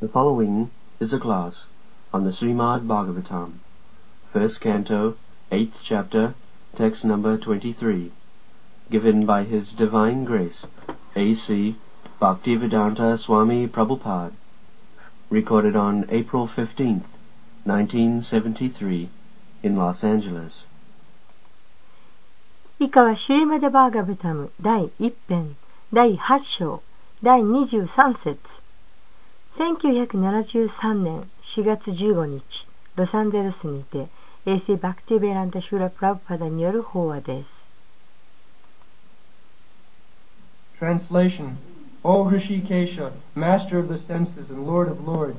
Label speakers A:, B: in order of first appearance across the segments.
A: The following is a class on the Srimad Bhagavatam, first canto, eighth chapter, text number 23, given by His Divine Grace, A.C. Bhaktivedanta Swami Prabhupada, recorded on April 15th, 1973, in Los Angeles.
B: 以下はシュリマデバーガブタム第1編第8章第23節 1973年4月15日ロサンゼルスにて AC バクティベランタ・シュラ・プラブパダによる法話です
C: Translation O Hrishikesha, master of the senses and lord of lords,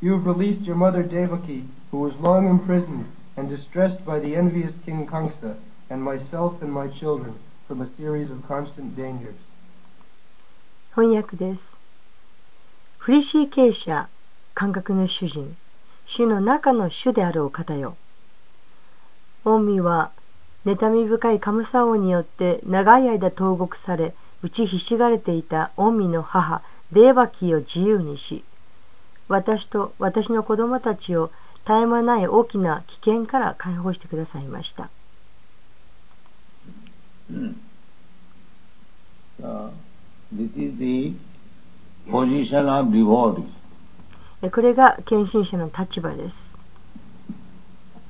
C: you have released your mother Devaki, who was long imprisoned and distressed by the envious King Kangsa, and myself and my children, from a series of constant dangers.
B: 翻訳ですフリシー傾斜感覚の主人主の中の主であるお方よ。御身は妬み深いカムサ王によって長い間投獄され打ちひしがれていた御身の母デーバキーを自由にし私と私の子供たちを絶え間ない大きな危険から解放してくださいました。
D: So, this is the position of devotee.
B: えこれが献身者の立場です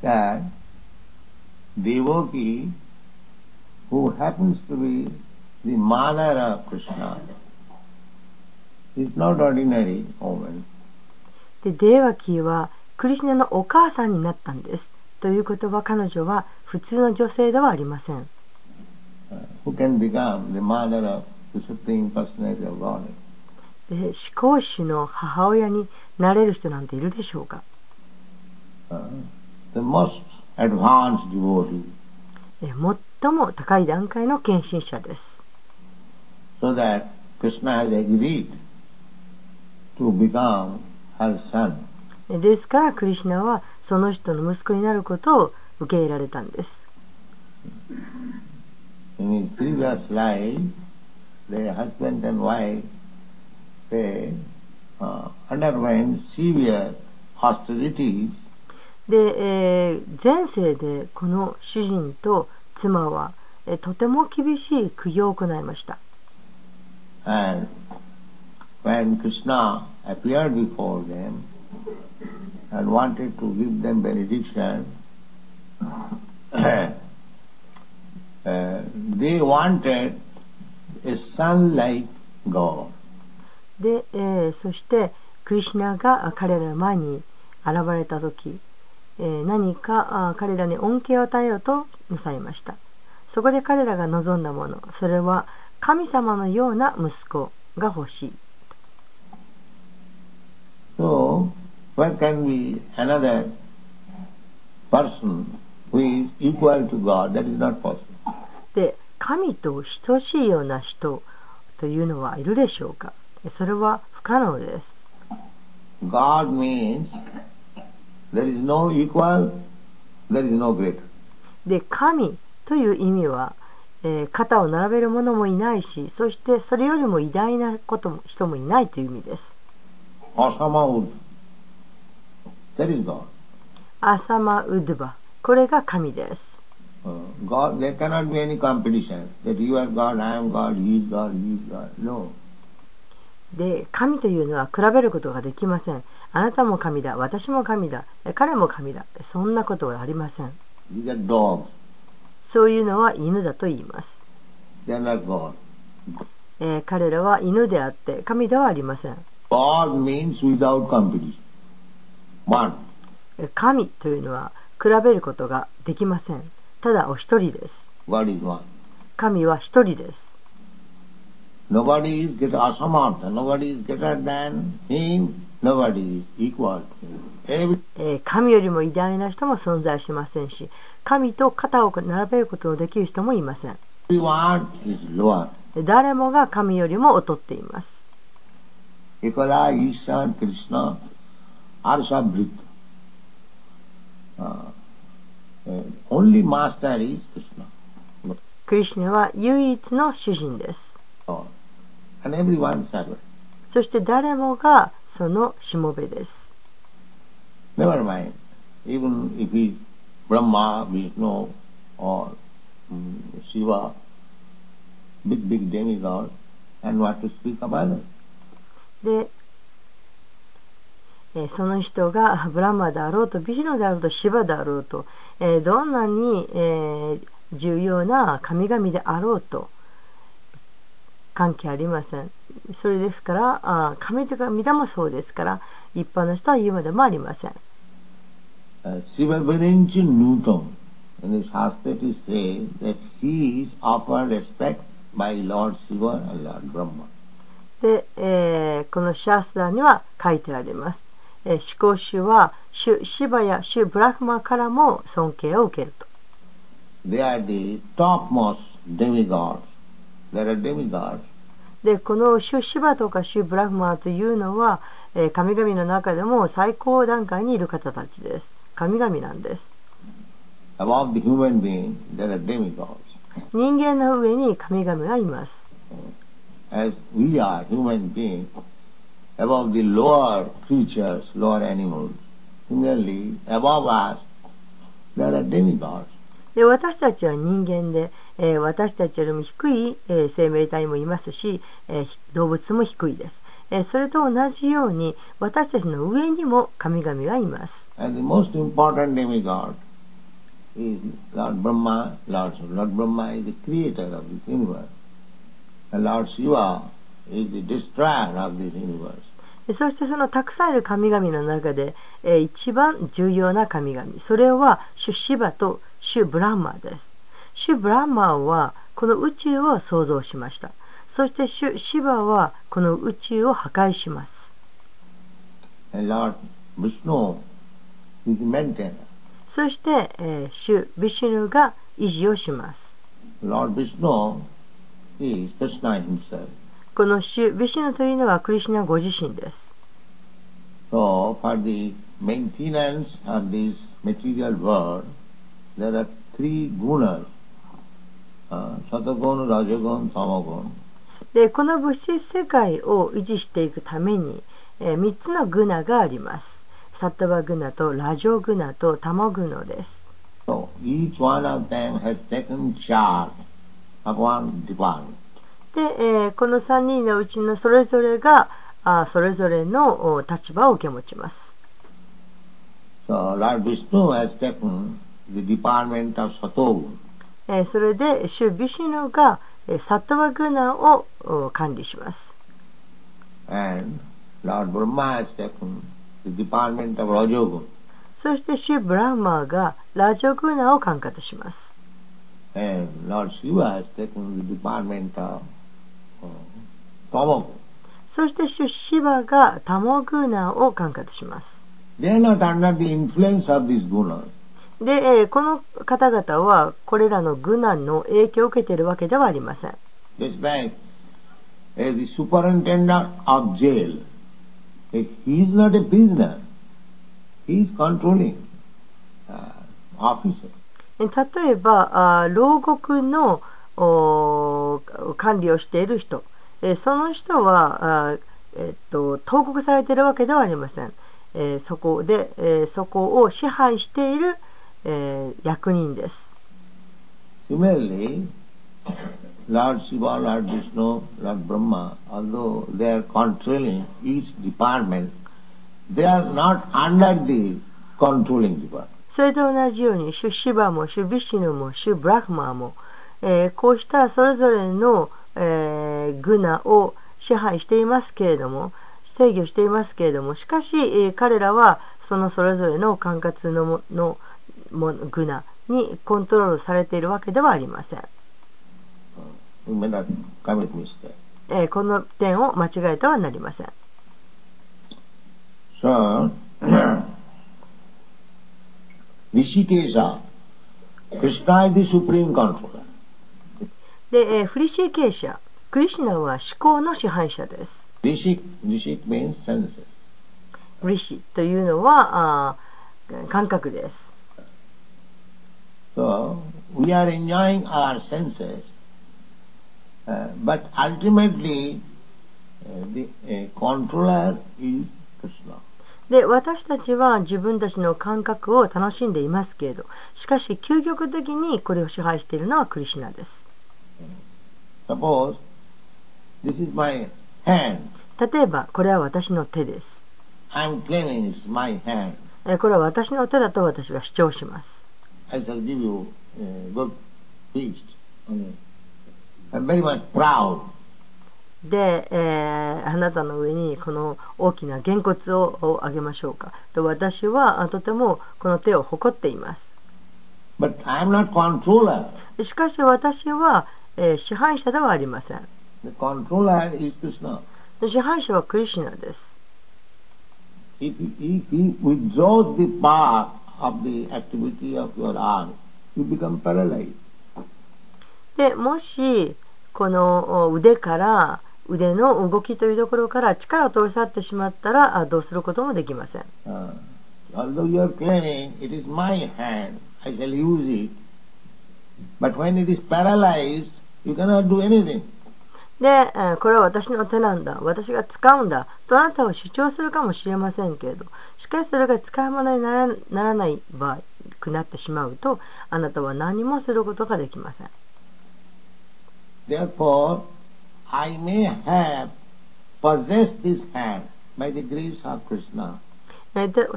D: That devotee, who happens to be the mother of Krishna, is not ordinary woman.
B: でデーワキーはクリシュナのお母さんになったんですということは彼女は普通の女性ではありません
D: uh, who can become the mother of the Supreme Personality of Godhead.
B: で思考主の母親になれる人なんているでしょうか
D: Uh, the most advanced devotee,
B: え最も高い段階の献身者です
D: so that Krishna has agreed to become her son.
B: えですからクリシュナはその人の息子になることを受け入れられたんです
D: In his previous life, the husband and wife, they uh, underwent severe hostilities
B: で、えー前世でこの主人と妻は、えーとても厳しい苦行を行いました
D: And when Krishna appeared before them and wanted to give them benediction, uh, they wanted a son like God.
B: で、えーそしてクリシュナがあ彼らの前に現れた時、えー何かあ彼らに恩恵を与えようとなさいましたそこで彼らが望んだものそれは神様のような息子が欲しい
D: So, where can be another person who is equal to God? That is not possible.
B: で神と等しいような人というのはいるでしょうか？それは不可能です
D: God means there is no equal, there is no greater.
B: で神という意味は、えー肩を並べる者もいないしそしてそれよりも偉大なことも人もいないという意味です
D: Asama Ud. That is God.
B: アサマウドゥバこれが神です
D: Uh, God, there cannot be any competition that you are God, I am God, He is God, He is God. No.
B: で神というのは比べることができません。あなたも神だ。私も神だ。え彼も神だ。そんなことはありません.そういうのは犬だと言います.えー彼らは犬であって神ではありません。神というのは比べることができません。ただお一人です.神は一人です
D: Nobody is greater, asamartha. Nobody is greater than Him. Nobody is equal to Him.
B: 神よりも偉大な人も存在しませんし神と肩を並べることのできる人もいません誰もが神よりも劣っています
D: Ekala, Ishan, Krishna are Sabhrita. Uh, uh, only master is Krishna.
B: クリシュナは唯一の主人です
D: Oh. And everyone servant.
B: そして誰もがそのしもべです。
D: Never mind. Even if he is Brahma, Vishnu, or mm, Shiva, big, big demigod, and what to speak of others.
B: で、えーその人がブラマであろうとビシュヌであろうとシバであろうと、えーどんなに、えー重要な神々であろうと関係ありませんそれですからあ神とか御霊もそうですから一般の人は言うまでもありません
D: シヴァヴェレンチン・ヌートン in his hospital say that he is offered respect by
B: で、え、このシャスダには書いてあります。えー、思考主は主シバやュブラフマーからも尊敬を受けると。でこのシュシバとかシュブラフマというのは神々の中でも最高段階にいる方たちです。神々なんです。人間の上に神々がいます。私たちは人間でえー私たちよりも低い、えー生命体もいますし、え動物も低いです、えーそれと同じように私たちの上にも神々がいます。
D: And the most important demigod is Lord Brahma, Lord. Lord Brahma is the creator of this universe. And Lord Shiva is the destroyer of this universe.
B: でそしてそのたくさんいる神々の中で、えー一番重要な神々それは主シバと主ブランマーです主ブランマーはこの宇宙を創造しましたそして主シバはこの宇宙を破壊します.そして、えー主ビシュヌが維持をします
D: Lord Vishnu is Krishna himself.
B: この主ビシュヌというのはクリシュナご自身です
D: So for the maintenance of this material world, there are three gunas.
B: でこの物質世界を維持していくために、えー、3つのグナがあります。サタバグナとラジョグナとタモグノです。で、え、この3人のうちのそれぞれがあそれぞれの立場を受け持ちます。
D: So, Lord Vishnu has taken the department of
B: それで、シュ・ビシノがサトワグナを管理します。そして、シュ・ブラーマーがラジオグナを管轄します。そして、シュ・シバがタモグナを管轄します。
D: They are not under the influence of these gunas.
B: で、えーこの方々はこれらのグナの影響を受けているわけではありません。
D: As the superintendent of jail, he is not a prisoner, he is controlling uh, officer.
B: え例えばあー牢獄のおー管理をしている人、えーその人はあー、えっと投獄されているわけではありません、えーそこで、えーそこを支配している、えー、役人です。それと同じように、シュシバもシュビシノもシュブラハマも、えー、こうしたそれぞれの、えー、グナを支配していますけれども、制御していますけれども、しかし、えー、彼らはそのそれぞれの管轄のも,のもグナにコントロールされているわけではありません。えー、この点を間違えてはなりません。で、えー、フリシケイサ、クリシナは思考の支配者です。
D: リシ、
B: リシ。というのはあ感覚です。
D: So, we are enjoying our senses, uh, but ultimately uh, the uh, controller is Krishna.
B: で私たちは自分たちの感覚を楽しんでいますけれどしかし究極的にこれを支配しているのはクリシュナです
D: Suppose this is my hand.
B: 例えばこれは私の手です
D: I'm claiming it's my hand.
B: えーこれは私の手だと私は主張します
D: I shall give you a good feast. And I'm very much proud.
B: で、えーあなたの上にこの大きなげんこつををあげましょうかと私はあとてもこの手を誇っています
D: But I'm not controller.
B: しかし私は、えー支配者ではありません
D: The controller is Krishna.
B: 支配者はクリシュナです
D: If, if he withdraws the power of the activity of your arm, you become paralyzed.
B: でもしこのお腕から腕の動きというところから力を取り去ってしまったらあどうすることもできません
D: Uh, although you are claiming it is my hand, I shall use it. But when it is paralyzed, you cannot do anything.
B: で、えーこれは私の手なんだ。私が使うんだ。とあなたは主張するかもしれませんけれど。しかしそれが使い物にならならない場合くなってしまうとあなたは何もすることができません。
D: Therefore, I may have possessed this hand by the grace of Krishna.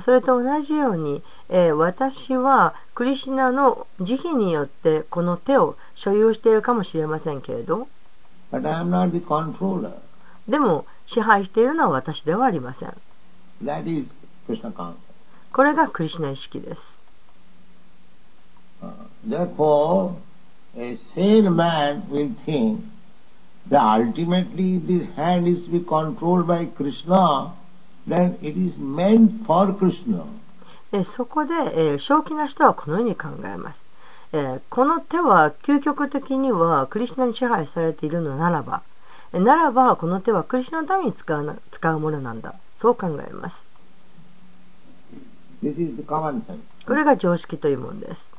B: それと同じように、えー私はクリシナの慈悲によってこの手を所有しているかもしれませんけれどでも支配しているのは私ではありません
D: That is Krishna consciousness.
B: これがクリシナ意識です
D: Uh, therefore, a sane man will think that ultimately this hand is to be controlled by Krishna, then it is meant for Krishna.
B: えーそこで、えー正気な人はこのように考えます、えーこの手は究極的にはクリシナに支配されているのならばえーならばこの手はクリシナのために使うな使うものなんだそう考えます
D: This is the common sense.
B: これが常識というものです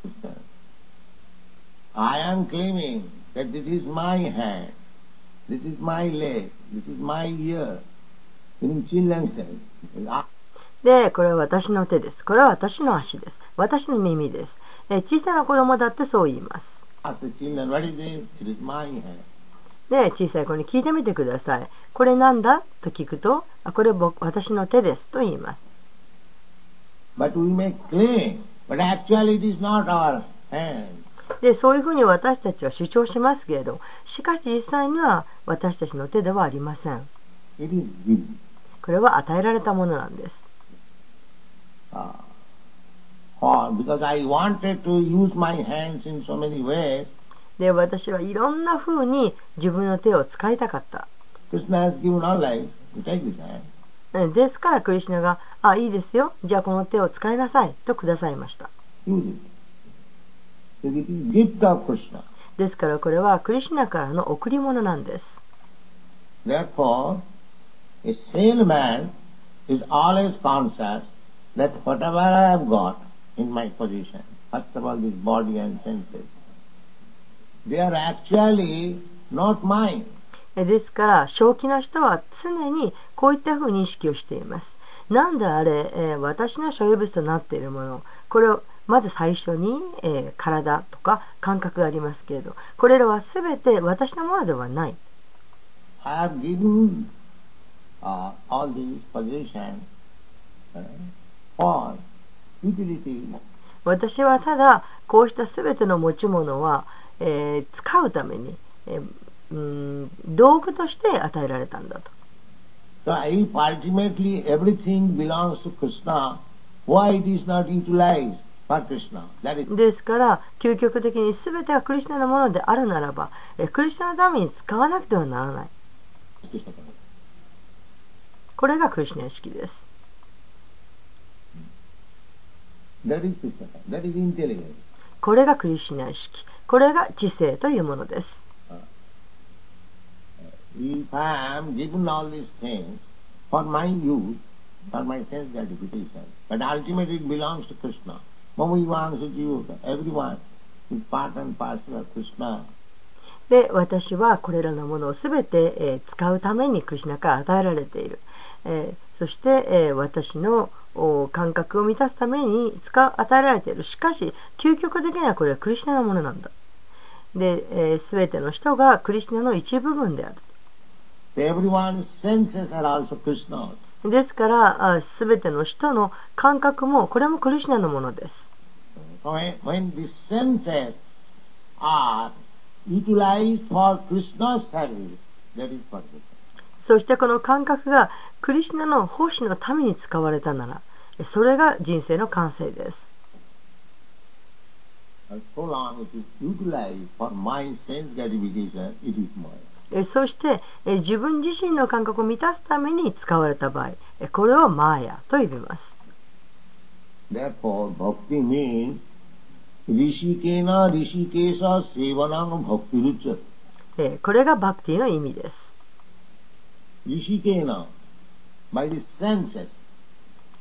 D: I am claiming that this is my hand, this is my leg, this is my ear. Even children say, "Ah,
B: でこれは私の手です。これは私の足です。私の耳です、えー小さな子供だってそう言います.で小さい子に聞いてみてください。これなんだ？と聞くとあこれ僕私の手ですと言います.でそういうふうに私たちは主張しますけれどしかし実際には私たちの手ではありません.これは与えられたものなんですで私はいろんなふうに自分の手を使いたかった。ですからクリシナが「ああいいですよ、じゃあこの手を使いなさい」とくださいました。ですからこれはクリシナからの贈り物なんです。
D: だれ for, a sane man is always conscious that whatever I have got in my possession, first of all this body and senses, they are actually not mine.
B: えですから正気な人は常にこういったふうに意識をしていますなんであれ、えー私の所有物となっているものこれをまず最初に、えー体とか感覚がありますけれどこれらは全て私のものではない
D: I have given uh, all these possessions uh.
B: 私はただこうした全ての持ち物は、えー使うために、えーうん道具として与えられたんだと
D: So if ultimately everything belongs to Krishna, why it is not utilized for Krishna? That is
B: ですから究極的に全てがクリスナのものであるならば、えークリスナのために使わなくてはならない.これがクリシュナ意識です。
D: That is Krishna. That is intelligence.
B: これがクリシナ意識。これが知性というものです。で私はこれらのものを全て、え、使うためにクリシナから与えられている、え、そして、え、私の感覚を満たすために使う与えられている。しかし究極的にはこれはクリスナのものなんだ。で、えー、全ての人がクリスナの一部分である。ですから全ての人の感覚もこれもクリスナのものです。そしてこの感覚がクリシナの奉仕のために使われたならそれが人生の完成です。そして自分自身の感覚を満たすために使われた場合これをマーヤと呼びます。これがバクティの意味です。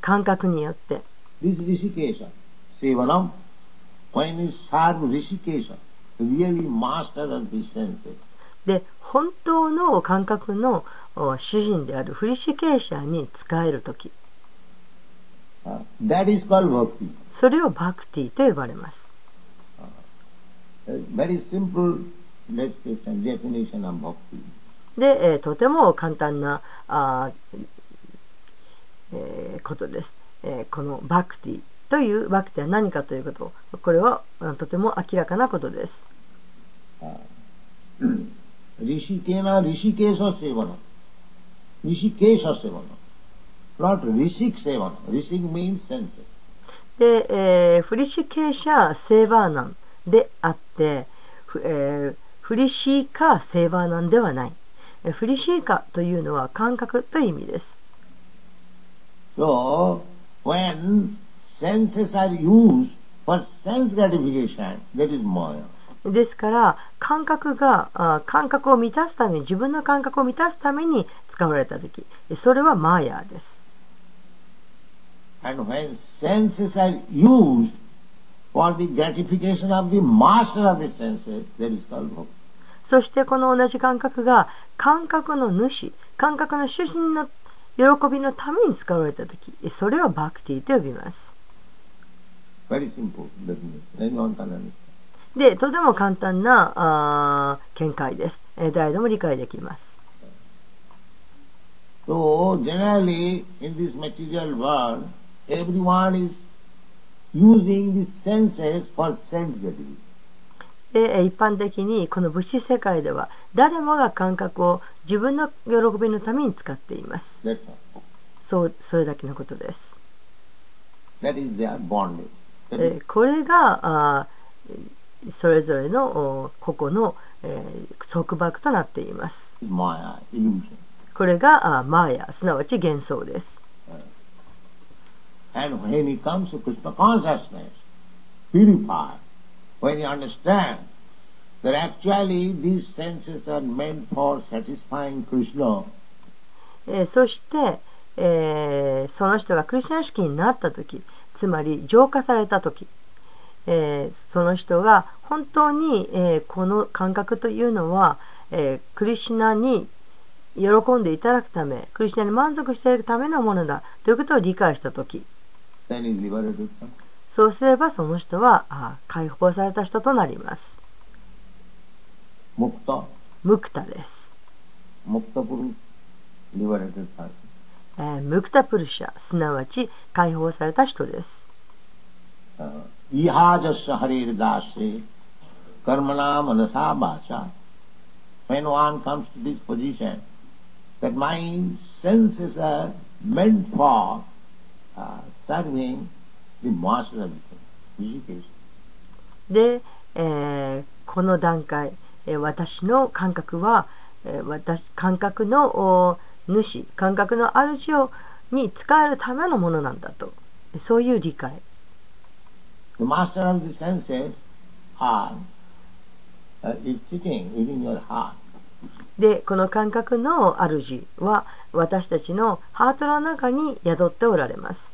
B: 感覚によって。で、本当の感覚の主人であるフリシケーシャに使える時。それをバクティと呼ばれます。で、えーとても簡単なあー、えーことです、えーこのバクティというバクティは何かということこれはあとても明らかなことです。
D: Rishikena rishikesa sevana. Rishikesa sevana. Not rishik sevana. Rishik means senses.
B: で、えーフリシケーシャー・セーバーナンであって、ふえーフリシーカー・セーバーナンではない。フリシーカというのは感覚という意味です。ですから、感覚が感覚を満たすために、自分の感覚を満たすために使われた時き、それはマーヤーです。そしてこの同じ感覚が感覚の主感覚の主人の喜びのために使われた時それをバクティと呼びます。でとても簡単なあー見解です。えー誰でも理解できます。
D: So, generally, in this material world, everyone is using the senses for sense gratification.
B: で一般的にこの物資世界では誰もが感覚を自分の喜びのために使っています。そ,うそれだけのことです。これがあそれぞれの個々の、え、束縛となっています。これがあマーヤすなわち幻想です。
D: When you understand that actually these senses are meant for satisfying Krishna,
B: えーそして、えーその人がクリスチャン式になった時つまり浄化された時、えーその人が本当に、えーこの感覚というのは、えークリシュナに喜んでいただくためクリシュナに満足しているためのものだということを理解した時そうすればその人はあ解放された人となります。ムクタ。プル。シャ、すなわち解放された人です。
D: イハジャスハリルダーシー、カルマナマナサーバーシャ、When one comes to this position, that my、
B: で、えーこの段階、えー私の感覚は、えー私感覚のお主感覚の主をに使えるためのものなんだと。そういう理解。
D: The master of the senses are, uh, is sitting within your heart.
B: でこの感覚の主は私たちのハートの中に宿っておられます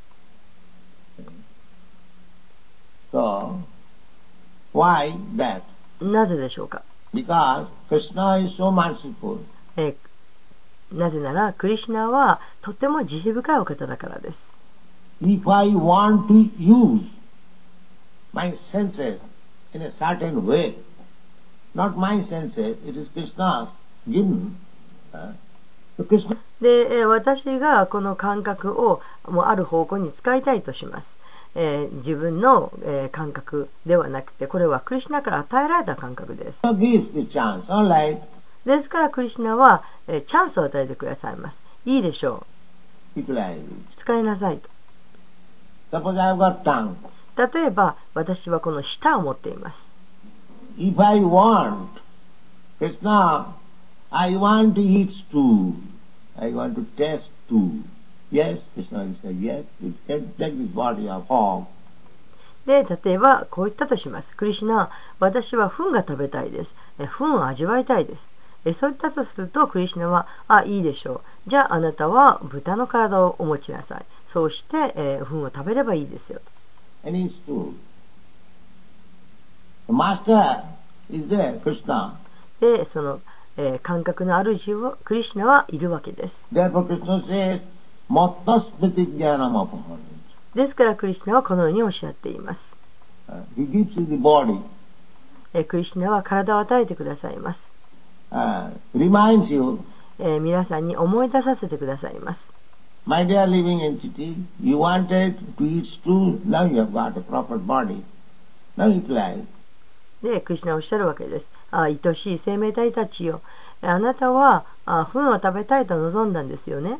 D: So, why that?
B: なぜでしょうか、
D: Because Krishna is so merciful.
B: えなぜならクリシナはとても慈悲深いお方だからです。
D: If I want to use my senses in a certain way, not my senses, it is Krishna's given. uh,
B: で、え私がこの感覚をもうある方向に使いたいとします。えー、自分の、えー、感覚ではなくてこれはクリシナから与えられた感覚です。ですからクリシナは、えー、チャンスを与えてくださいます。いいでしょう。使いなさいと。例えば私はこの舌を持っています。
D: If I want, it's not, I want to eat stew. I want to taste to Yes, Krishna will say, yes, take this body of hog.
B: で、例えばこう言ったとします。クリシナ、私は糞が食べたいです。え糞を味わいたいです。えそういったとすると、クリシナは、あ、いいでしょう。じゃああなたは豚の体をお持ちなさい。そうして、えー糞を食べればいいですよ。
D: and eat stew. The master is there, Krishna.
B: で、その、えー感覚の主は、クリシナはいるわけです。
D: Therefore Krishna says,
B: ですからクリスナはこのようにおっしゃっています。クリスナは体を与えてくださいます。皆さんに思い出させてくださいます。で、クリスナはおっしゃるわけです。愛しい生命体たちよ。あなたはあ、フンを食べたいと望んだんですよね。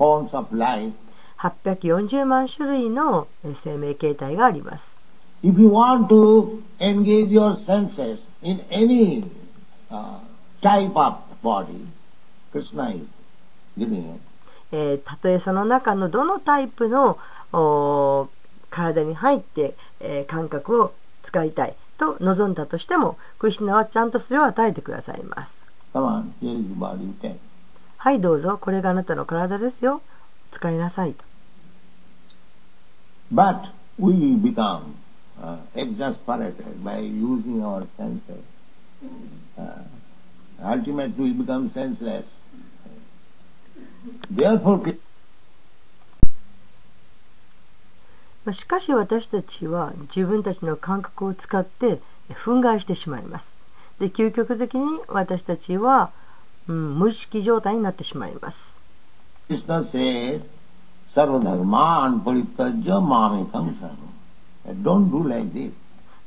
B: 840万種類のえー生命形態があります。
D: If you want to engage your senses in any uh, type of body, Krishna is giving it.
B: えーたとえその中のどのタイプのおー体に入って、えー感覚を使いたいと望んだとしてもクリシナはちゃんとそれを与えてくださいます。
D: Come on, here is body take.
B: はいどうぞこれがあなたの体ですよ使いなさいと。
D: But we become uh, exasperated by using our senses. Uh, ultimately, we become senseless. Therefore,
B: しかし私たちは自分たちの感覚を使って憤慨してしまいます。で究極的に私たちは、うん、無意識状態になってしまいます。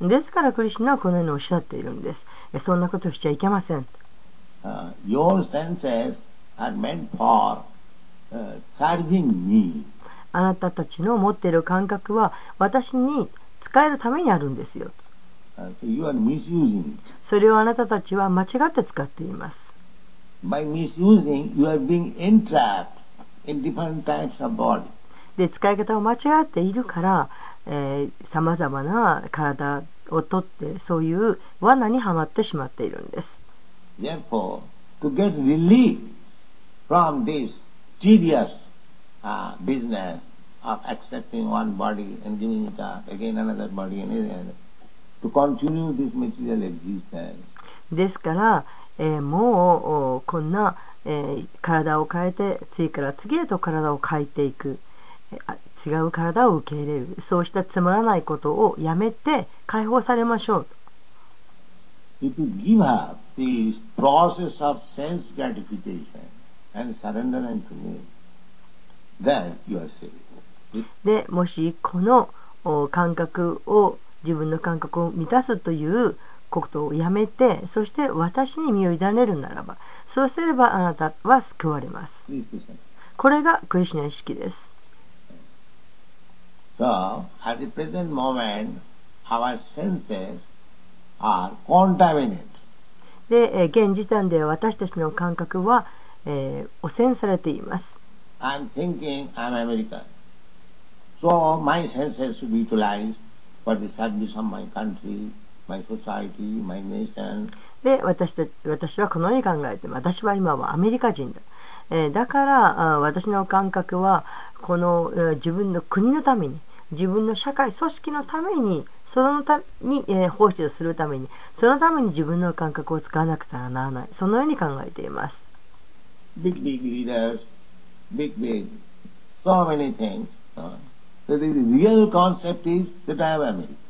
B: ですから、クリシナはこのようにおっしゃっているんです。そんなことしちゃいけません。あなたたちの持っている感覚は私に使えるためにあるんですよ。それをあなたたちは間違って使っています。
D: By misusing, you are being entrapped in different types of body.
B: で使い方を間違っているからさまざまな体をとってそういう罠にはまってしまっているんです。
D: Therefore, to get relief from this tedious uh, business of accepting one body and giving it up, again another body and again, to continue this material existence,
B: ですから、えーもうおこんな、えー体を変えて次から次へと体を変えていく、えあ違う体を受け入れる。そうしたつまらないことをやめて解放されましょう。
D: If you give up this process of sense gratification and surrender unto me, then you are saved.
B: でもしこのお感覚を自分の感覚を満たすということをやめてそして私に身を委ねるならばそうすればあなたは救われます。これがクリシュナ意識です。
D: So, at the present moment, our senses are contaminated.
B: で、えー現時点で私たちの感覚は、えー汚染されています。
D: I'm thinking I'm American. So my senses should be utilized for the service of my country, my society, my nation.
B: で私た私はこのように考えて私は今はアメリカ人だ、えーだからあ私の感覚はこの、えー自分の国のために自分の社会組織のためにそのために、えー奉仕をするためにそのために自分の感覚を使わなくてはならないそのように考えています
D: Big, big leaders, big, big, so many things. uh, the real concept is that I am American.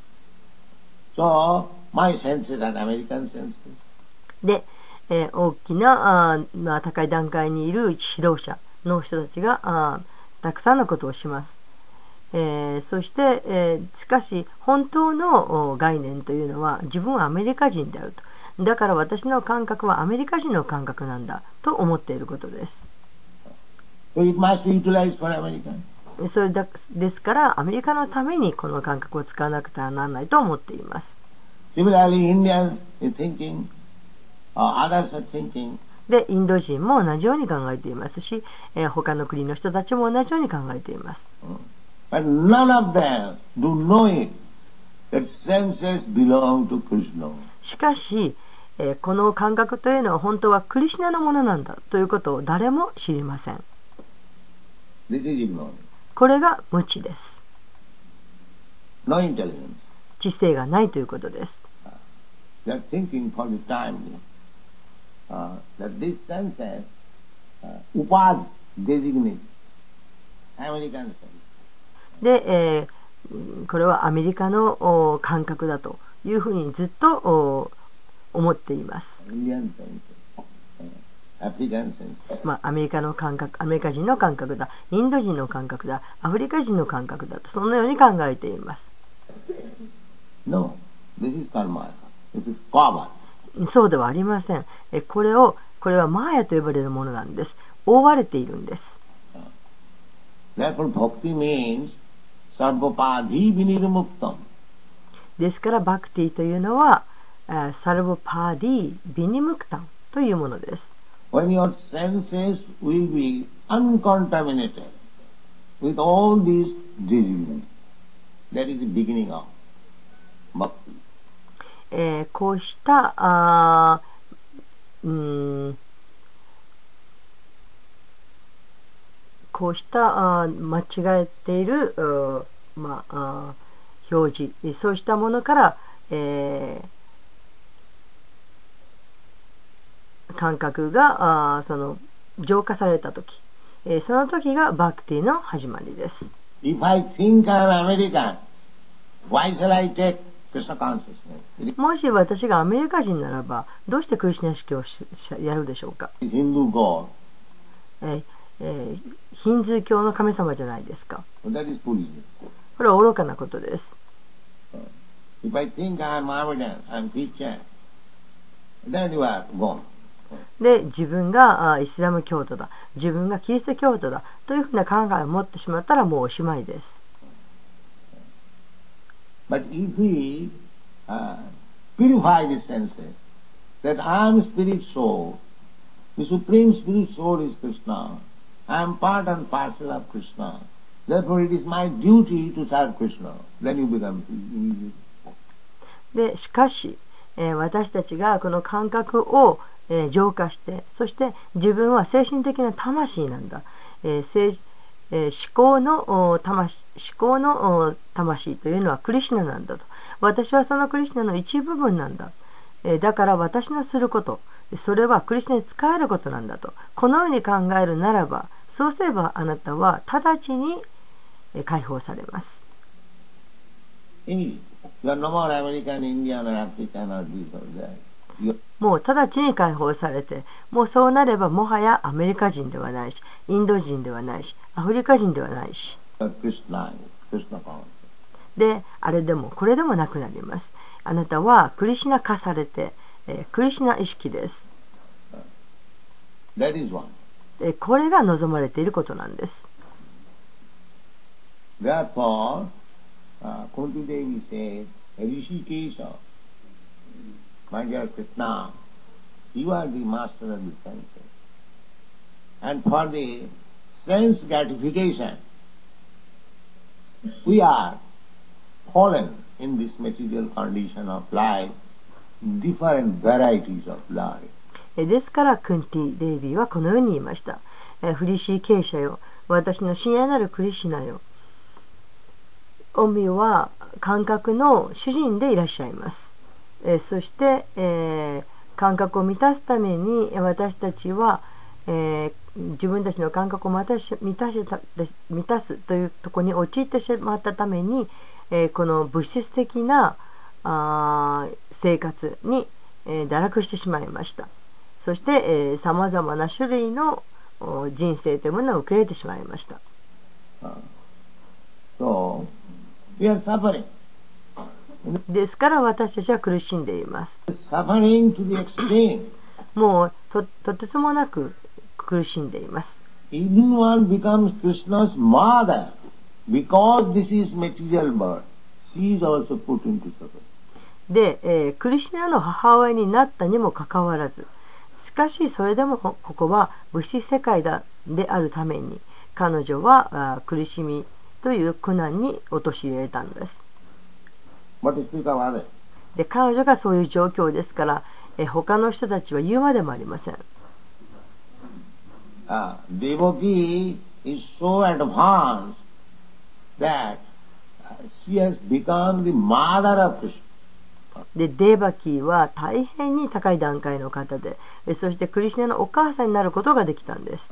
D: So my senses are American senses.
B: で、えー大きなあーまあ高い段階にいる指導者の人たちがあーたくさんのことをします。えーそして、えーしかし本当のお概念というのは自分はアメリカ人であるとだから私の感覚はアメリカ人の感覚なんだと思っていることです。
D: So
B: それだですから、アメリカのためにこの感覚を使わなくてはならないと思っています。で、インド人も同じように考えていますし、え、他の国の人たちも同じように考えています。しかし、え、この感覚というのは本当はクリシナのものなんだということを誰も知りません。これが無知です。知性がないということです。で、えー、これはアメリカの感覚だというふうにずっと思っています。まあ、アメリカの感覚、アメリカ人の感覚だ、インド人の感覚だ、アフリカ人の感覚だとそのように考えています。
D: No, this is karma. It is cover.
B: そうではありません。えこれをこれはマーヤと呼ばれるものなんです。覆われているんです。
D: Therefore, bhakti means sarvapadhi vinirmuktam.
B: ですからバクティというのはえーサルボパーディビニムクタンというものです。
D: When your senses will be uncontaminated with all these diseases, that is the beginning of bhakti.
B: えーこうしたあうんこうしたあ間違えている、うまあ、あ表示そうしたものから、えー感覚が、あその、浄化された時、えー、その時がバクティの始まりです。もし私がアメリカ人ならば、どうしてクリスナ式をししやるでしょうか、ええ、ヒンズー教の神様じゃないですか。これは愚かなことです。
D: If I ご
B: で、自分があイスラム教徒だ、自分がキリスト教徒だというふうな考えを持ってしまったらもうおしまいです。
D: But if we uh, purify the senses, that I am spirit soul, the supreme spirit soul is Krishna, I am part and parcel of Krishna, therefore it is my duty to serve Krishna, then you become.
B: で、しかし、えー私たちがこの感覚を、えー浄化して、そして自分は精神的な魂なんだ。えーえー思考の魂思考の魂というのはクリシナなんだと。私はそのクリシナの一部分なんだ。えだから私のすること、それはクリシナに使えることなんだと。このように考えるならば、そうすればあなたは直ちに解放されます。
D: Immediately. You are no more American, Indian or African or this.
B: もう直ちに解放されてもうそうなればもはやアメリカ人ではないしインド人ではないしアフリカ人ではないし.であれでもこれでもなくなります。あなたはクリシナ化されて、えークリシナ意識です。
D: That is one.
B: えーこれが望まれていることなんです
D: Therefore, uh, Kunti Devi said, Rishikesha, my dear Krishna, you are the master of the senses. And for the sense gratification, we are fallen in this material condition of life, different varieties of life.
B: ですからクンティ・デイビーはこのように言いました、えーフリシー傾斜よ私の親愛なるクリシナよオミは感覚の主人でいらっしゃいます、えーそして、えー感覚を満たすために私たちは、えー自分たちの感覚を満たし満たした満たすというところに陥ってしまったために、えーこの物質的なあ生活に、えー堕落してしまいました。そしてさまざまな種類のお人生というものを受け入れてしまいました。
D: So, we are suffering.
B: ですから私たちは苦しんでいます。もうと,てつもなく苦しんでいます。で、え、クリシナの母親になったにもかかわらず、しかしそれでもここは物質世界だであるために、彼女は苦しみという苦難に陥れたんです。で彼女がそういう状況ですからえ他の人たちは言うまでもありません。でデーバキーは大変に高い段階の方でそしてクリシナのお母さんになることができたんです。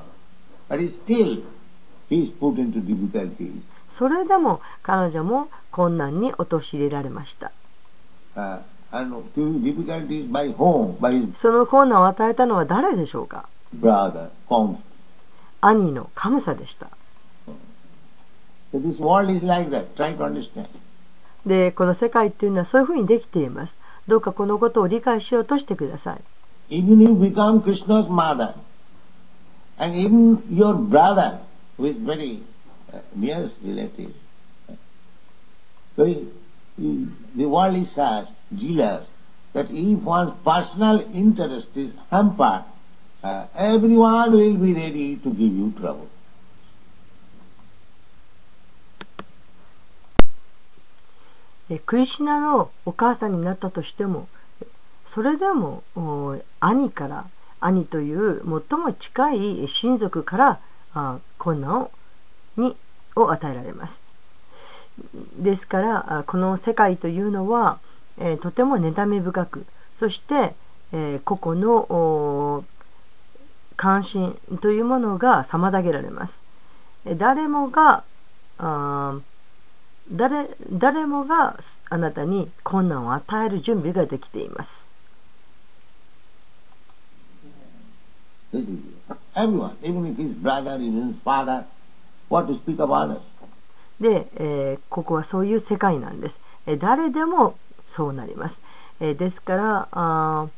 B: それでも彼女も困難に陥れられました。その困難を与えたのは誰でしょうか？兄のカムサでした。で、この世界っていうのはそういうふうにできています。どうかこのことを理解しようとしてください。
D: Nearest relative, so he- he- the world is such, jealous, that if one's personal interest is hampered, uh, everyone will be ready to give you trouble.
B: えクリシナのお母さんになったとしてもそれでも兄から兄という最も近い親族からあ困難をにを与えられますですからこの世界というのは、えーとても妬み深くそして、えー個々の関心というものが妨げられます誰もがあ誰誰もがあなたに困難を与える準備ができています。
D: This is it. Everyone, even if his brother, even his father, what to speak of others.
B: で、えーここはそういう世界なんです。えー誰でもそうなります。えーですからあー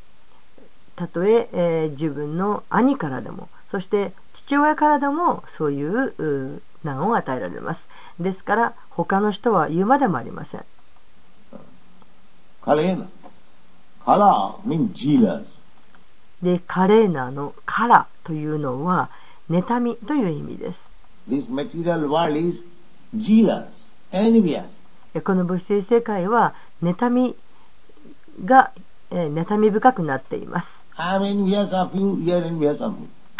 B: たとええー自分の兄からでもそして父親からでもそういうう難を与えられます。ですから他の人は言うまでもありません。
D: Kalena. Kala means jealous.
B: で、カレーナのカラというのは妬みという意味です。この物質世界は妬みが、え、妬み深くなっています。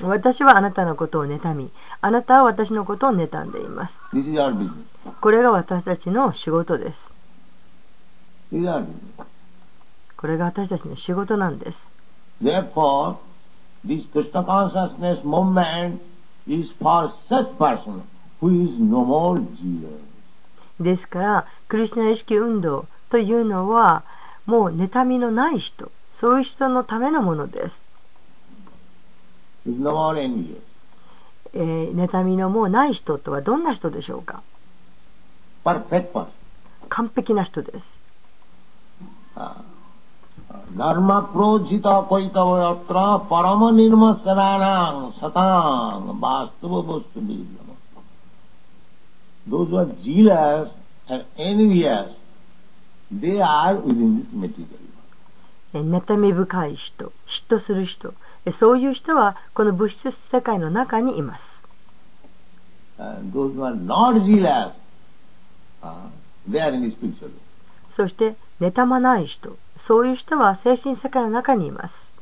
B: 私はあなたのことを妬みあなたは私のことを妬んでいます。これが私たちの仕事です。これが私たちの仕事なんです。ですから、クリスナ意識運動というのは、もう妬みのない人、そういう人のためのものです。え、妬みのもうない人とはどんな人でしょうか？完璧な人です。
D: प्रोजित कैतवत्र परम निर्मसराणां सतां वास्तव वस्तु विरुद्धम Those who are jealous and envious, they are within this material.
B: えー妬み深い人、嫉妬する人、えーそういう人はこの物質世界の中にいます。
D: And those who are not jealous, uh, they are in the spiritual world.
B: そして妬まない人、 そういう人は精神世界の中にいます。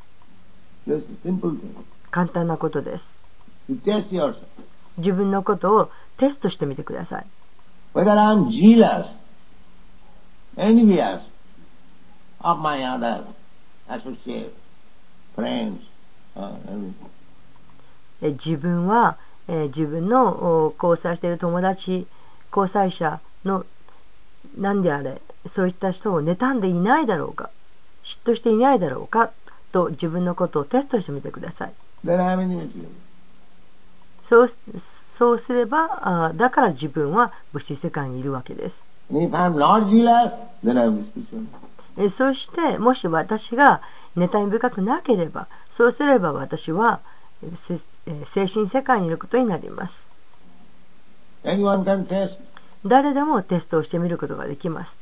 B: 簡単なことです。自分のことをテストしてみてください。自分は自分の交際している友達、交際者の何であれそういった人を妬んでいないだろうか嫉妬していないだろうかと自分のことをテストしてみてください.そうそうすればあだから自分は物質世界にいるわけです.えそしてもし私が妬み深くなければそうすれば私は精神世界にいることになります
D: Anyone can test.
B: 誰でもテストをしてみることができます。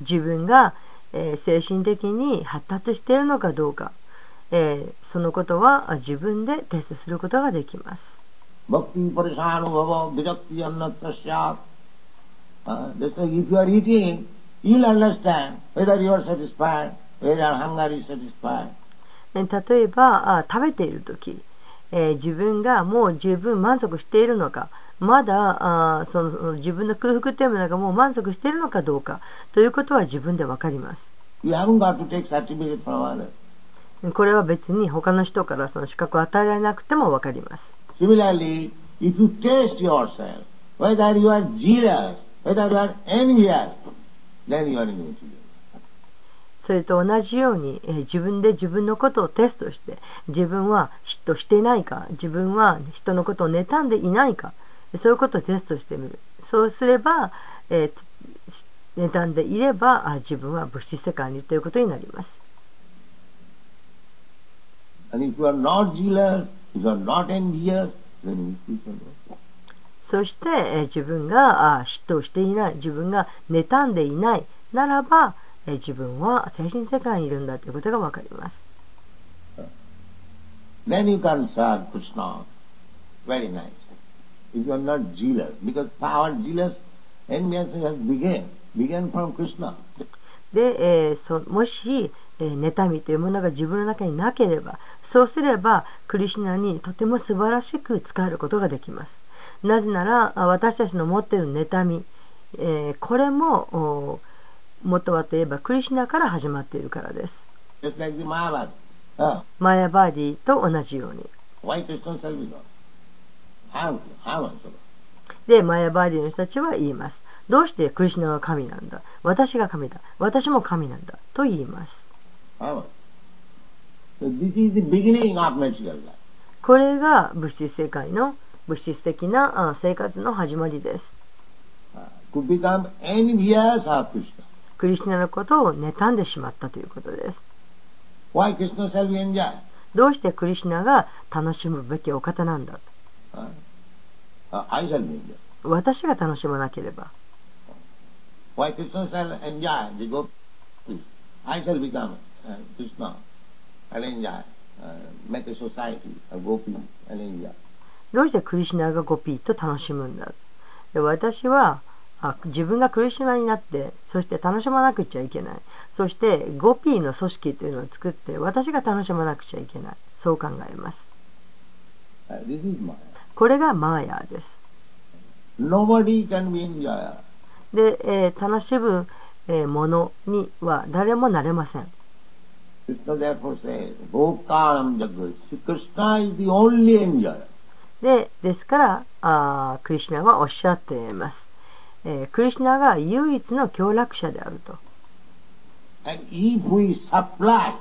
B: 自分が、えー、精神的に発達しているのかどうか、えー、そのことは自分でテストすることができます。例えば食べている時、え、自分がもう十分満足しているのかまだその自分の空腹というものがもう満足しているのかどうかということは自分で分かります。これは別に他の人からその資格を与えられなくても分かります。それと同じように、えー自分で自分のことをテストして自分は嫉妬していないか自分は人のことを妬んでいないかそういうことをテストしてみるそうすれば、えーし妬んでいればあ自分は物質世界にということになります。そして、えー自分があ嫉妬していない自分が妬んでいないならば、えー自分は精神世界にいるんだということがわかります。
D: Then you can serve Krishna. Very nice. If you are not jealous, because power jealous envious has begun, began from Krishna.
B: で、えーそもし、えー妬みというものが自分の中になければそうすればクリシュナにとても素晴らしく使えることができますなぜならあ私たちの持っている妬み、えーこれもお元はといえばクリシナから始まっているからです。マヤバーディと同じように。で、マヤバーディの人たちは言います。どうしてクリシナは神なんだ？私が神だ。私も神なんだ。と言います。これが物質世界の物質的な生活の始まりです。クリシナのことを妬んでしまったということです。どうしてクリシナが楽しむべきお方なんだ？私が楽しまなければ。どうしてクリシナがゴピーと楽しむんだ？私はあ自分がクリシュナになってそして楽しまなくちゃいけないそしてゴピーの組織というのを作って私が楽しまなくちゃいけないそう考えます
D: Uh.
B: これがマーヤーです
D: Nobody can.
B: で、えー楽しむ、えーものには誰もなれません
D: Krishna therefore says, Bhokaram Jagad. See, Krishna is the only enjoyer.
B: でですからあークリシュナはおっしゃっています、えークリシュナが唯一の協楽者であると。
D: And if we supply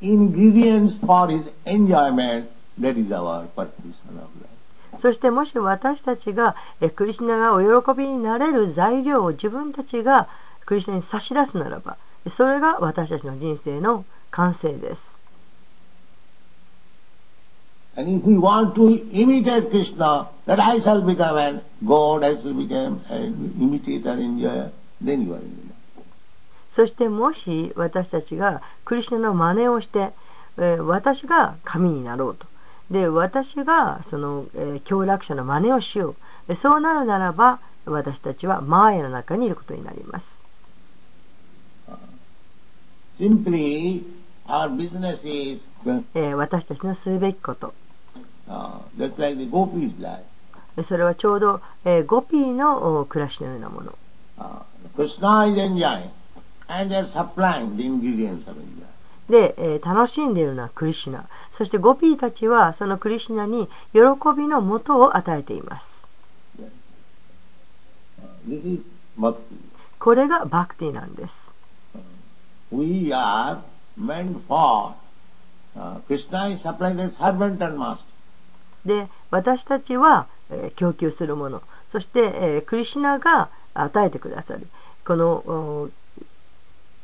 D: ingredients for his enjoyment, that is our partition of life.
B: そしてもし私たちがえークリシュナがお喜びになれる材料を自分たちがクリシュナに差し出すならばそれが私たちの人生の完成です。
D: And if we want to imitate Krishna, that I shall become a god, I shall become an imitator, enjoyer, then you are in the life.
B: そしてもし私たちがクリシュナの真似をして、えー私が神になろうとで私がその、えー協楽者の真似をしようえそうなるならば私たちはマーヤの中にいることになります。
D: Simply,
B: 私たちのすべきこと。それはちょうどゴピーの暮らしのようなもの。でえー、楽しんでいるのはクリシナ。そしてゴピーたちはそのクリシナに喜びのもとを与えています、これがバクティなんです、で私たちは、えー、供給するものそして、えー、クリシナが与えてくださるこの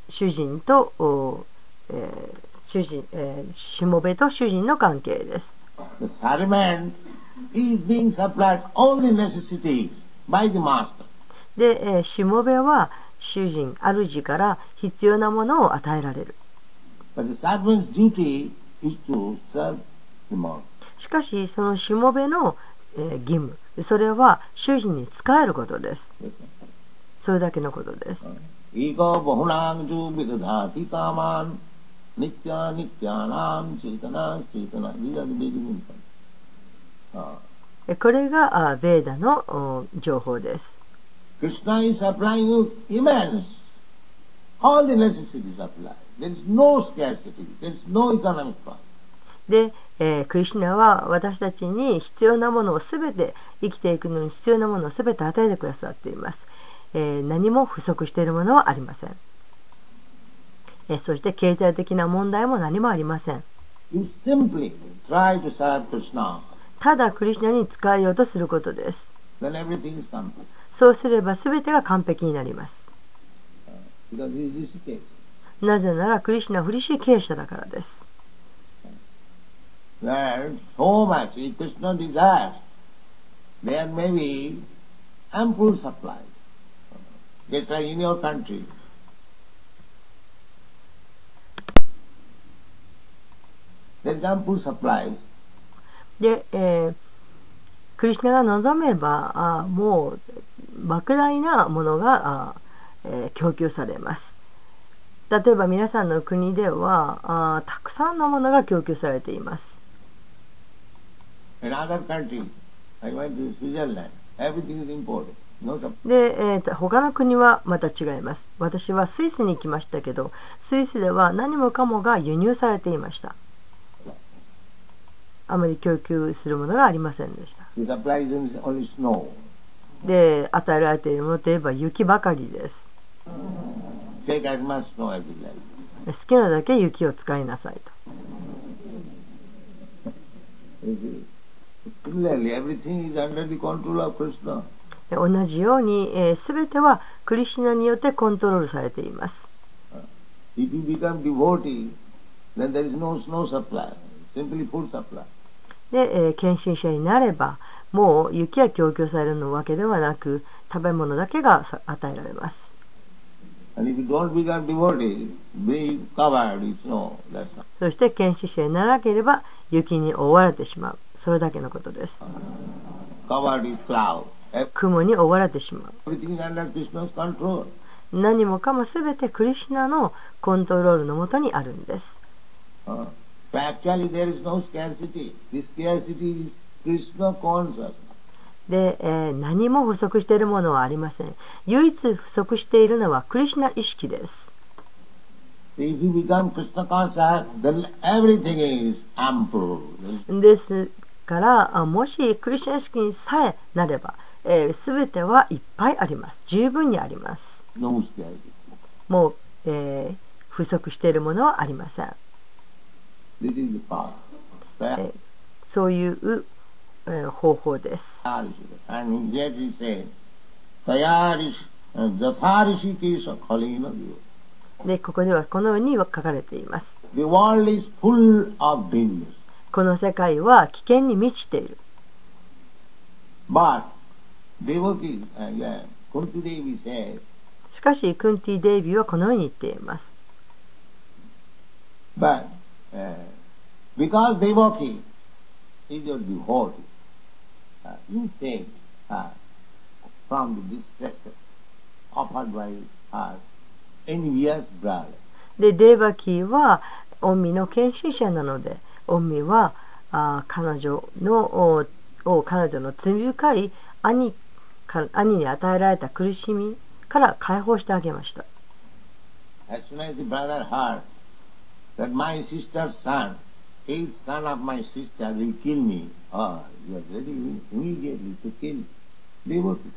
B: 主人と、えー、主人、えー、しもべと主人の関係です。で、えー、しもべは主人主から必要なものを与えられる。しかしそのしもべの義務それは主人に仕えることです。それだけのことです。これがベーダの情報です。
D: クリスナイサプライングイメンス no scarcity, there is no economic problem.
B: で、えークリシュナは私たちに必要なものをすべて生きていくのに必要なものをすべて与えてくださっています、えー何も不足しているものはありません、えーそして経済的な問題も何もありません。
D: You simply try to serve Krishna,
B: ただクリシュナに使えようとすることです。
D: Then everything is complete.
B: そうすればすべてが完璧になります。
D: Rishikesh.
B: なぜならクリシナは不利子経営者だからです。で、えー、クリシナが望めばあもう莫大なものがあ、えー、供給されます。例えば皆さんの国ではあたくさんのものが供給されています.で、えーと他の国はまた違います私はスイスに行きましたけどスイスでは何もかもが輸入されていましたあまり供給するものがありませんでした.で与えられているものといえば雪ばかりです好きなだけ雪を使いなさいと。同じように、えー、全てはクリシナによってコントロールされています。で、えー、献身者になればもう雪は供給されるのわけではなく食べ物だけが与えられます。そして原始者にならなければ雪に覆われてしまう。それだけのことです。雲に覆われてしまう。何もかも全てクリシナのコントロールのもとにあるんです。で、えー何も不足しているものはありません。唯一不足しているのはクリシュナ意識です。ですからあもしクリスチャン意識にさえなればえー、全てはいっぱいあります十分にあります.もう、えー不足しているものはありません.えそういう、えー方法です。で、ここにはこのように書かれています。この世界は危険に満ちている。しかし、クンティ・デイビーはこのように言っています。
D: Uh, you saved her from the distress offered by uh, envious brother.
B: で、デイバキーは、オンミの献身者なので、オンミはあ彼女のおを彼女の罪深い兄か兄に与えられた苦しみから解放してあげました。
D: As soon as the brother heard that my sister's son, eighth son of my sister, will kill me, oh, he was ready immediately to kill devotee.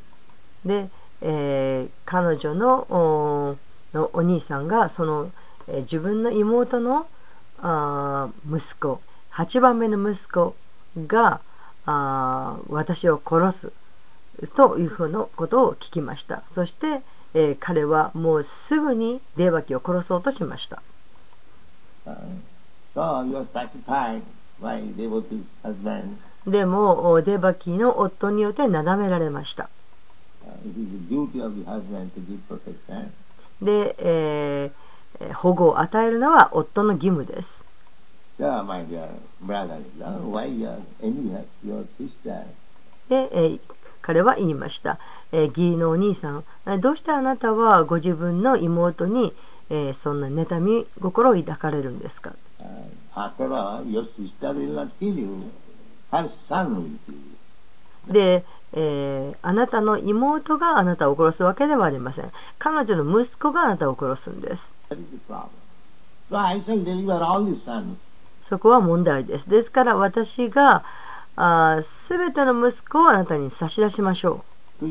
B: で、えー彼女のおのお兄さんがその、えー自分の妹のあー息子8番目の息子があー私を殺すというふうなことを聞きました。そして、えー彼はもうすぐにデーバキを殺そうとしました。
D: Uh,
B: でもデバキの夫によってなだめられました。で、えー、保護を与えるのは夫の義務です。で、えー、彼は言いました、えー、義理のお兄さんどうしてあなたはご自分の妹に、えー、そんな妬み心を抱かれるんですか？で、え、あなたの妹があなたを殺すわけではありません。彼女の息子があなたを殺すんです。そこは問題です。ですから私がすべての息子をあなたに差し出しましょう。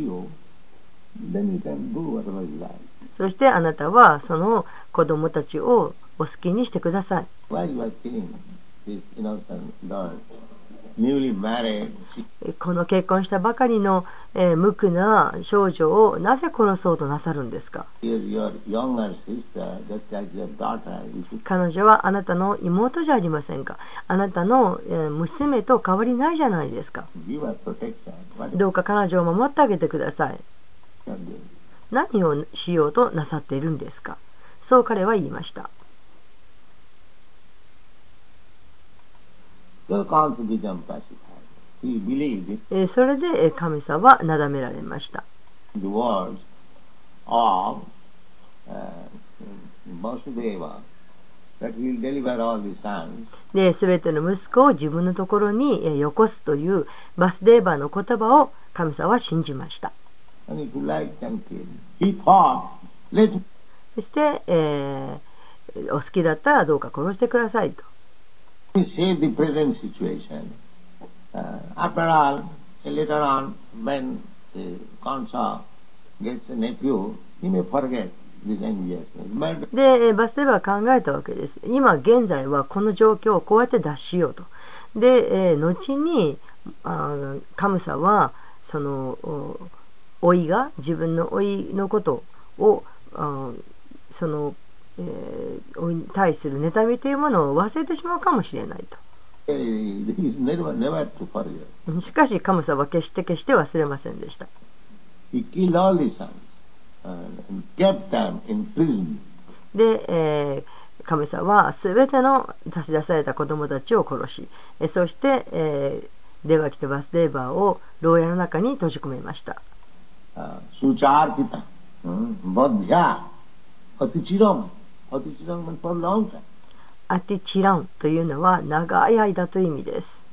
B: そしてあなたはその子供たちをお好きにしてください。この結婚したばかりの、え、無垢な少女をなぜ殺そうとなさるんですか？彼女はあなたの妹じゃありませんか？あなたの、え、娘と変わりないじゃないですか。どうか彼女を守ってあげてください。何をしようとなさっているんですか？そう彼は言いました。それでえー神様はなだめられました。
D: The words of uh, Vasudeva that he will deliver all the sons.
B: で全ての息子を自分のところにえーよこすというバスデーバーの言葉を神様は信じました。そして、えーお好きだったらどうか殺してくださいと
D: me save the present situation. Uh, after all, later on, when uh, Kansa gets a nephew, he may forget
B: でバスデーバは考えたわけです今現在はこの状況をこうやって脱しようとで、えー後にあカムサはその老いが自分の老いのことをあその、えーに対する妬みというものを忘れてしまうかもしれないと
D: uh.
B: しかしカムサは決して決して忘れませんでした
D: uh.
B: で、えー、神様はすべての差し出された子供たちを殺し、えーそして、えー、デバキとバスデーバーを牢屋の中に閉じ込めました。
D: Uh, Sucharpita, um,
B: アティチランというのは長い間という意味です。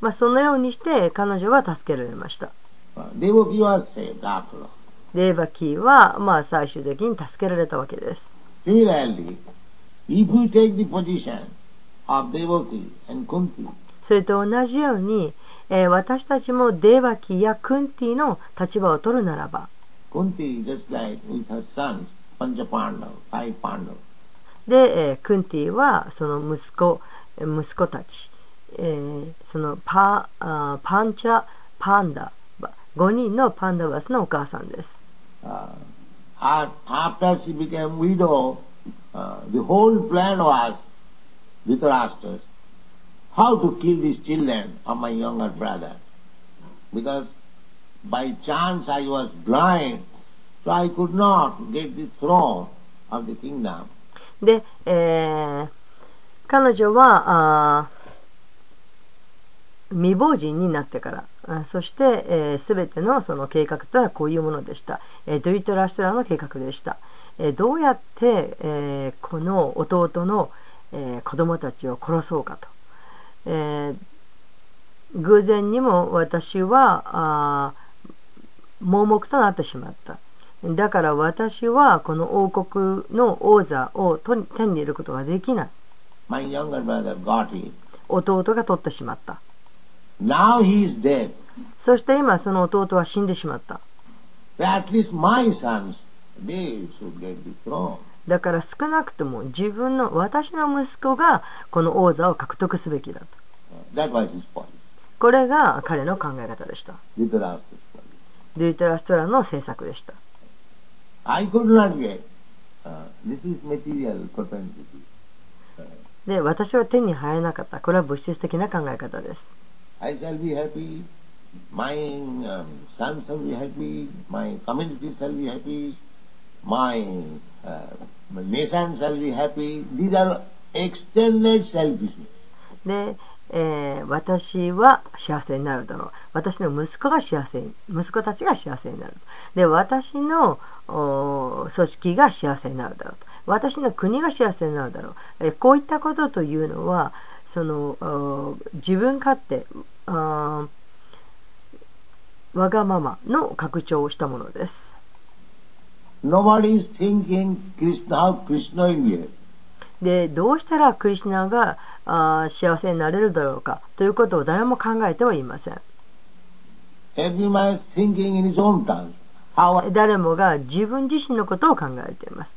B: まあ、そのようにして彼女は助けられました。デーバキーは最終的に助けられたわけです。それと同じように、えー、私たちもデーバキやクンティの立場を取るならば。で、えー、クンティはその息子,息子たち、えー、そのパ,パンチャ、パンダ、5人のパンダバスのお母さんです。
D: Uh, after she became widow, uh, the whole plan. How to kill these children of my younger brother. Because by chance I was blind, so I could not get the throne of the kingdom.
B: で、えー彼女はあ未亡人になってからあそして、えー、全てのその計画とはこういうものでした、えードリトラ・シトラの計画でした、えーどうやって、えーこの弟の、えー子供たちを殺そうかと、えー偶然にも私は盲目となってしまっただから私はこの王国の王座をと手に入れることができない
D: My younger brother got it.
B: 弟が取ってしまった
D: Now he is dead.
B: そして今その弟は死んでしまった
D: at least my sons, they should get the throne.
B: だから少なくとも自分の私の息子がこの王座を獲得すべきだと。これが彼の考え方でした。デュータラストラの政策でした。私は手に入れなかった。これは物質的な考え方です。
D: Nation shall be happy. These are extended selfishness.
B: で、えー私は幸せになるだろう。私の息子が幸せに息子たちが幸せになるで私のお組織が幸せになるだろうと。私の国が幸せになるだろう、えーこういったことというのはそのお自分勝手あわがままの拡張をしたものです。でどうしたらクリュナがあ幸せになれるだろうか？ということを誰も考えてはいません。誰もが自分自身のことを考えています。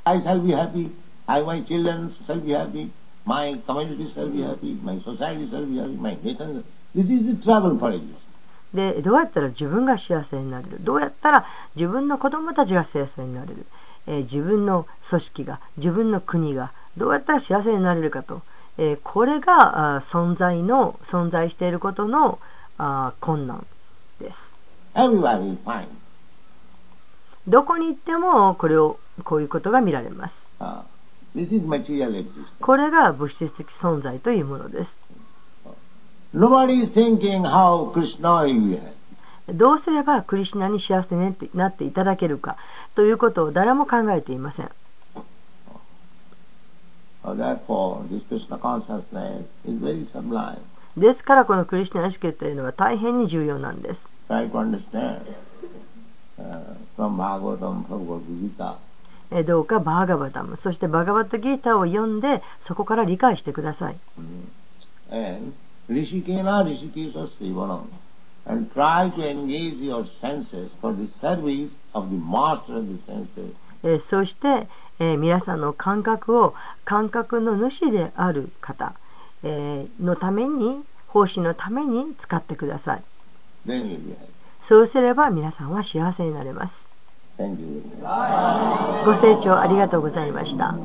B: でどうやったら自分が幸せになれる？どうやったら自分の子供たちが幸せになれる、えー自分の組織が自分の国がどうやったら幸せになれるかと、えーこれが存在の存在していることのあー困難です.どこに行ってもこれをこういうことが見られます。
D: Uh.
B: これが物質的存在というものですどうすればクリシナに幸せになっていただけるかということを誰も考えていません。ですからこのクリシナ意識というのは大変に重要なんです。どうかバーガバダム、そしてバーガバットギータを読んでそこから理解してください。
D: Rishikena Rishikesha Sivanam and try to engage your senses for the service of the master of the senses.
B: えーそして、えー皆さんの感覚を感覚の主である方、えーのために奉仕のために使ってください.そうすれば皆さんは幸せになれます.ご清聴ありがとうございました